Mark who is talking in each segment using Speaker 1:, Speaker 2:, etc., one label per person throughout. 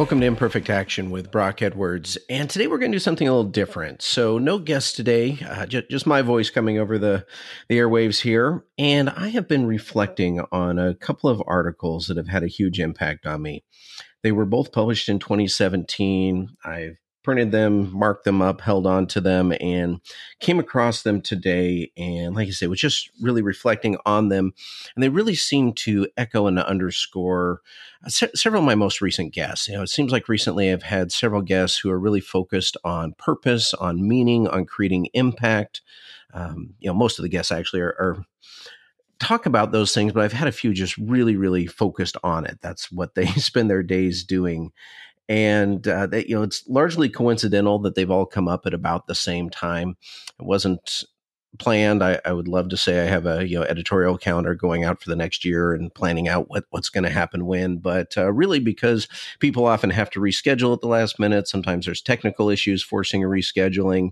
Speaker 1: Welcome to Imperfect Action with Broc Edwards. And today we're going to do something a little different. So, no guest today, uh, j- just my voice coming over the, the airwaves here. And I have been reflecting on a couple of articles that have had a huge impact on me. They were both published in 2017. I've printed them, marked them up, held on to them, and came across them today. And like I say, was just really reflecting on them. And they really seem to echo and underscore uh, se- several of my most recent guests. You know, it seems like recently I've had several guests who are really focused on purpose, on meaning, on creating impact. Um, you know, most of the guests actually are, are talk about those things, but I've had a few just really, really focused on it. That's what they spend their days doing and uh, that you know it's largely coincidental that they've all come up at about the same time. It wasn't planned. I, I would love to say I have a you know editorial calendar going out for the next year and planning out what what's going to happen when, but uh, really because people often have to reschedule at the last minute. Sometimes there's technical issues forcing a rescheduling.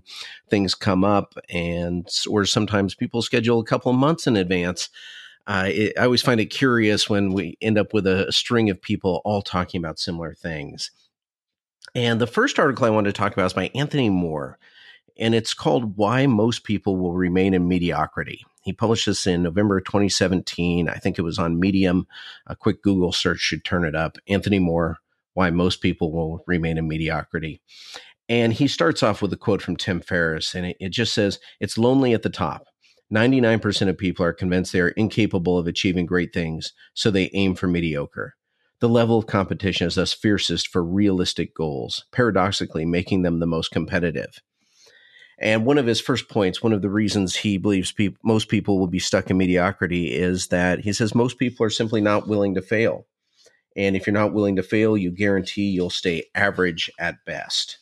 Speaker 1: Things come up, and or sometimes people schedule a couple of months in advance. Uh, it, I always find it curious when we end up with a, a string of people all talking about similar things. And the first article I wanted to talk about is by Anthony Moore, and it's called Why Most People Will Remain in Mediocrity. He published this in November 2017. I think it was on Medium. A quick Google search should turn it up. Anthony Moore, Why Most People Will Remain in Mediocrity. And he starts off with a quote from Tim Ferriss, and it, it just says, It's lonely at the top. 99% of people are convinced they are incapable of achieving great things, so they aim for mediocre. The level of competition is thus fiercest for realistic goals, paradoxically making them the most competitive. And one of his first points, one of the reasons he believes pe- most people will be stuck in mediocrity is that he says most people are simply not willing to fail. And if you're not willing to fail, you guarantee you'll stay average at best.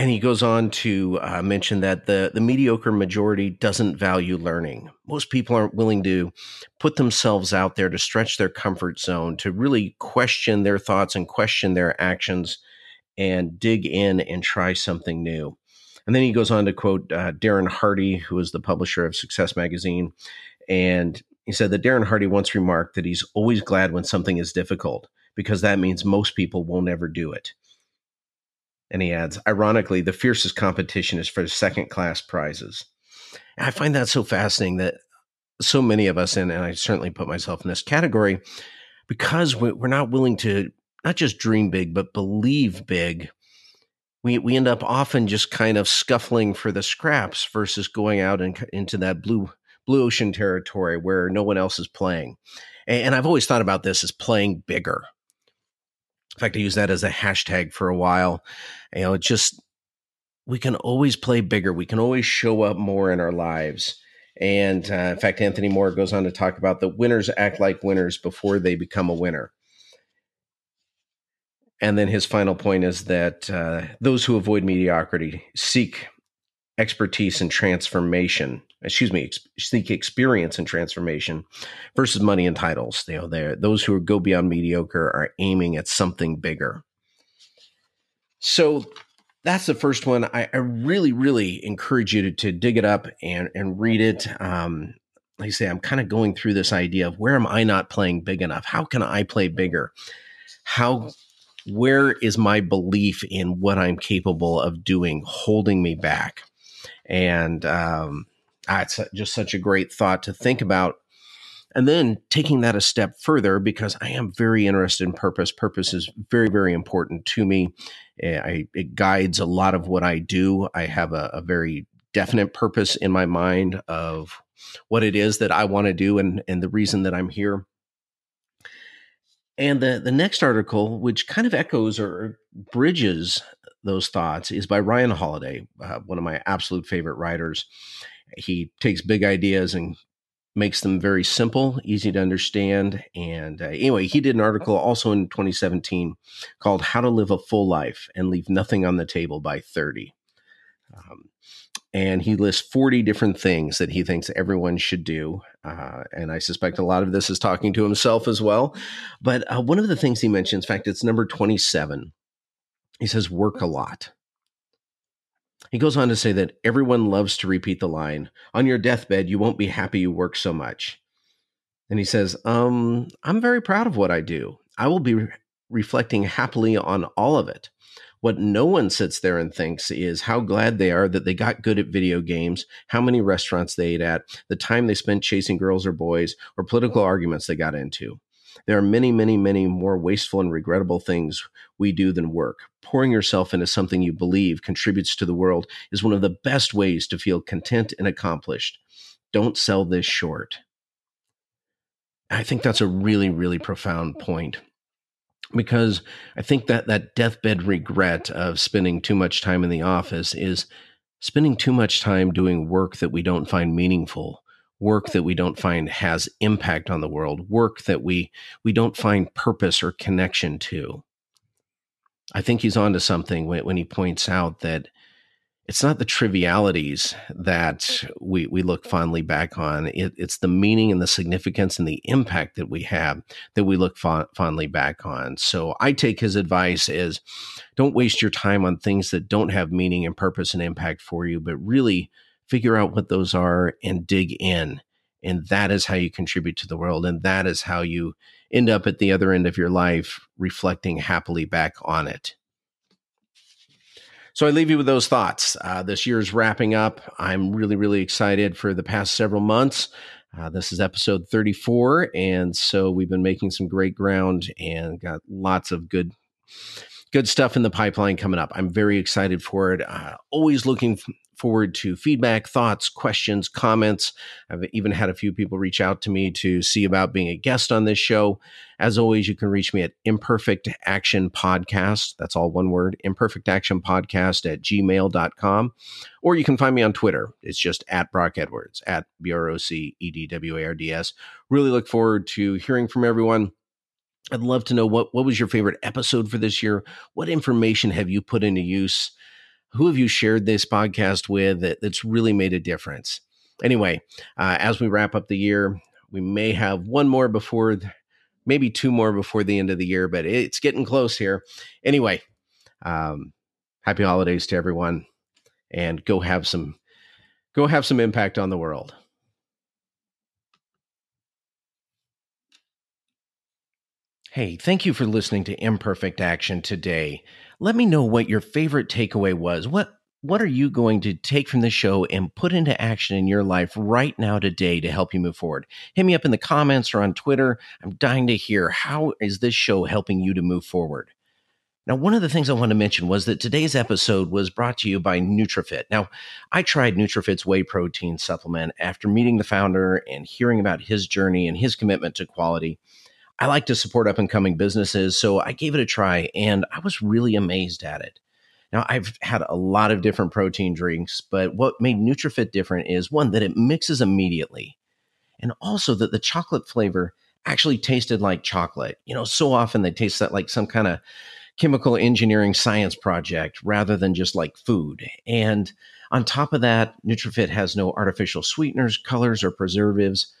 Speaker 1: And he goes on to uh, mention that the, the mediocre majority doesn't value learning. Most people aren't willing to put themselves out there to stretch their comfort zone, to really question their thoughts and question their actions and dig in and try something new. And then he goes on to quote uh, Darren Hardy, who is the publisher of Success Magazine. And he said that Darren Hardy once remarked that he's always glad when something is difficult because that means most people won't ever do it. And he adds, ironically, the fiercest competition is for second class prizes. And I find that so fascinating that so many of us, and, and I certainly put myself in this category, because we're not willing to not just dream big, but believe big. We, we end up often just kind of scuffling for the scraps versus going out and into that blue blue ocean territory where no one else is playing. And, and I've always thought about this as playing bigger. In fact, I use that as a hashtag for a while. You know, it just we can always play bigger. We can always show up more in our lives. And uh, in fact, Anthony Moore goes on to talk about the winners act like winners before they become a winner. And then his final point is that uh, those who avoid mediocrity seek expertise and transformation excuse me ex- seek experience and transformation versus money and titles. You know they those who go beyond mediocre are aiming at something bigger. So that's the first one. I, I really really encourage you to, to, dig it up and and read it. Um, like i say i'm kind of going through this idea of where am i not playing big enough? How can i play bigger? How where is my belief in what i'm capable of doing holding me back? And um, it's just such a great thought to think about. And then taking that a step further, because I am very interested in purpose. Purpose is very, very important to me. Eh, I, it guides a lot of what I do. I have a, a very definite purpose in my mind of what it is that I want to do and, and the reason that I'm here. And the, the next article, which kind of echoes or bridges those thoughts is by Ryan Holiday, uh, one of my absolute favorite writers. He takes big ideas and makes them very simple, easy to understand. And uh, anyway, he did an article also in 2017 called How to Live a Full Life and Leave Nothing on the Table by 30. Um, and he lists 40 different things that he thinks everyone should do. Uh, and I suspect a lot of this is talking to himself as well. But uh, one of the things he mentions, in fact, it's number 27, he says, work a lot. He goes on to say that everyone loves to repeat the line, on your deathbed, you won't be happy you work so much. And he says, um, I'm very proud of what I do. I will be reflecting happily on all of it. What no one sits there and thinks is how glad they are that they got good at video games, how many restaurants they ate at, the time they spent chasing girls or boys, or political arguments they got into. There are many, many, many more wasteful and regrettable things we do than work. Pouring yourself into something you believe contributes to the world is one of the best ways to feel content and accomplished. Don't sell this short. I think that's a really, really profound point because I think that that deathbed regret of spending too much time in the office is spending too much time doing work that we don't find meaningful work that we don't find has impact on the world work that we we don't find purpose or connection to i think he's onto something when, when he points out that it's not the trivialities that we, we look fondly back on. It, it's the meaning and the significance and the impact that we have that we look fondly back on. So I take his advice as don't waste your time on things that don't have meaning and purpose and impact for you, but really figure out what those are and dig in. And that is how you contribute to the world. And that is how you end up at the other end of your life reflecting happily back on it. So I leave you with those thoughts. Uh, this year is wrapping up. I'm really, really excited for the past several months. Uh, this is episode 34. And so we've been making some great ground and got lots of good good stuff in the pipeline coming up. I'm very excited for it. Uh, always looking forward to feedback, thoughts, questions, comments. I've even had a few people reach out to me to see about being a guest on this show. As always, you can reach me at Imperfect Action Podcast. That's all one word, Imperfect Action Podcast at gmail.com. Or you can find me on Twitter. It's just at Broc Edwards, at B R O C E D W A R D S. Really look forward to hearing from everyone. I'd love to know what, what was your favorite episode for this year? What information have you put into use? Who have you shared this podcast with that, that's really made a difference? Anyway, uh, as we wrap up the year, we may have one more before, maybe two more before the end of the year, but it's getting close here. Anyway, um, happy holidays to everyone, and go have some, go have some impact on the world. Hey, thank you for listening to Imperfect Action today. Let me know what your favorite takeaway was. What what are you going to take from this show and put into action in your life right now today to help you move forward? Hit me up in the comments or on Twitter. I'm dying to hear how is this show helping you to move forward. Now, one of the things I want to mention was that today's episode was brought to you by NutriFit. Now, I tried NutriFit's whey protein supplement after meeting the founder and hearing about his journey and his commitment to quality. I like to support up and coming businesses, so I gave it a try and I was really amazed at it. Now, I've had a lot of different protein drinks, but what made NutriFit different is one, that it mixes immediately, and also that the chocolate flavor actually tasted like chocolate. You know, so often they taste that like some kind of chemical engineering science project rather than just like food. And on top of that, NutriFit has no artificial sweeteners, colors, or preservatives.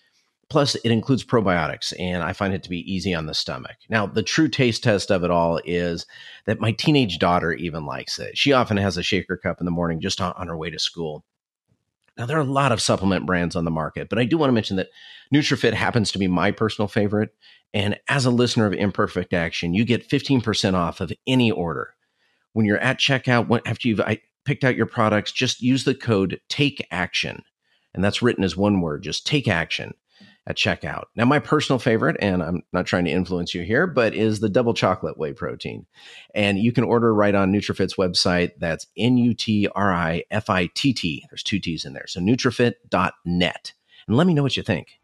Speaker 1: Plus, it includes probiotics, and I find it to be easy on the stomach. Now, the true taste test of it all is that my teenage daughter even likes it. She often has a shaker cup in the morning just on, on her way to school. Now, there are a lot of supplement brands on the market, but I do want to mention that NutriFit happens to be my personal favorite. And as a listener of Imperfect Action, you get 15% off of any order. When you're at checkout, after you've picked out your products, just use the code TAKE ACTION. And that's written as one word, just take action at checkout. Now, my personal favorite, and I'm not trying to influence you here, but is the double chocolate whey protein. And you can order right on NutriFit's website. That's N U T R I F I T T. There's two T's in there. So NutriFit.net. And let me know what you think.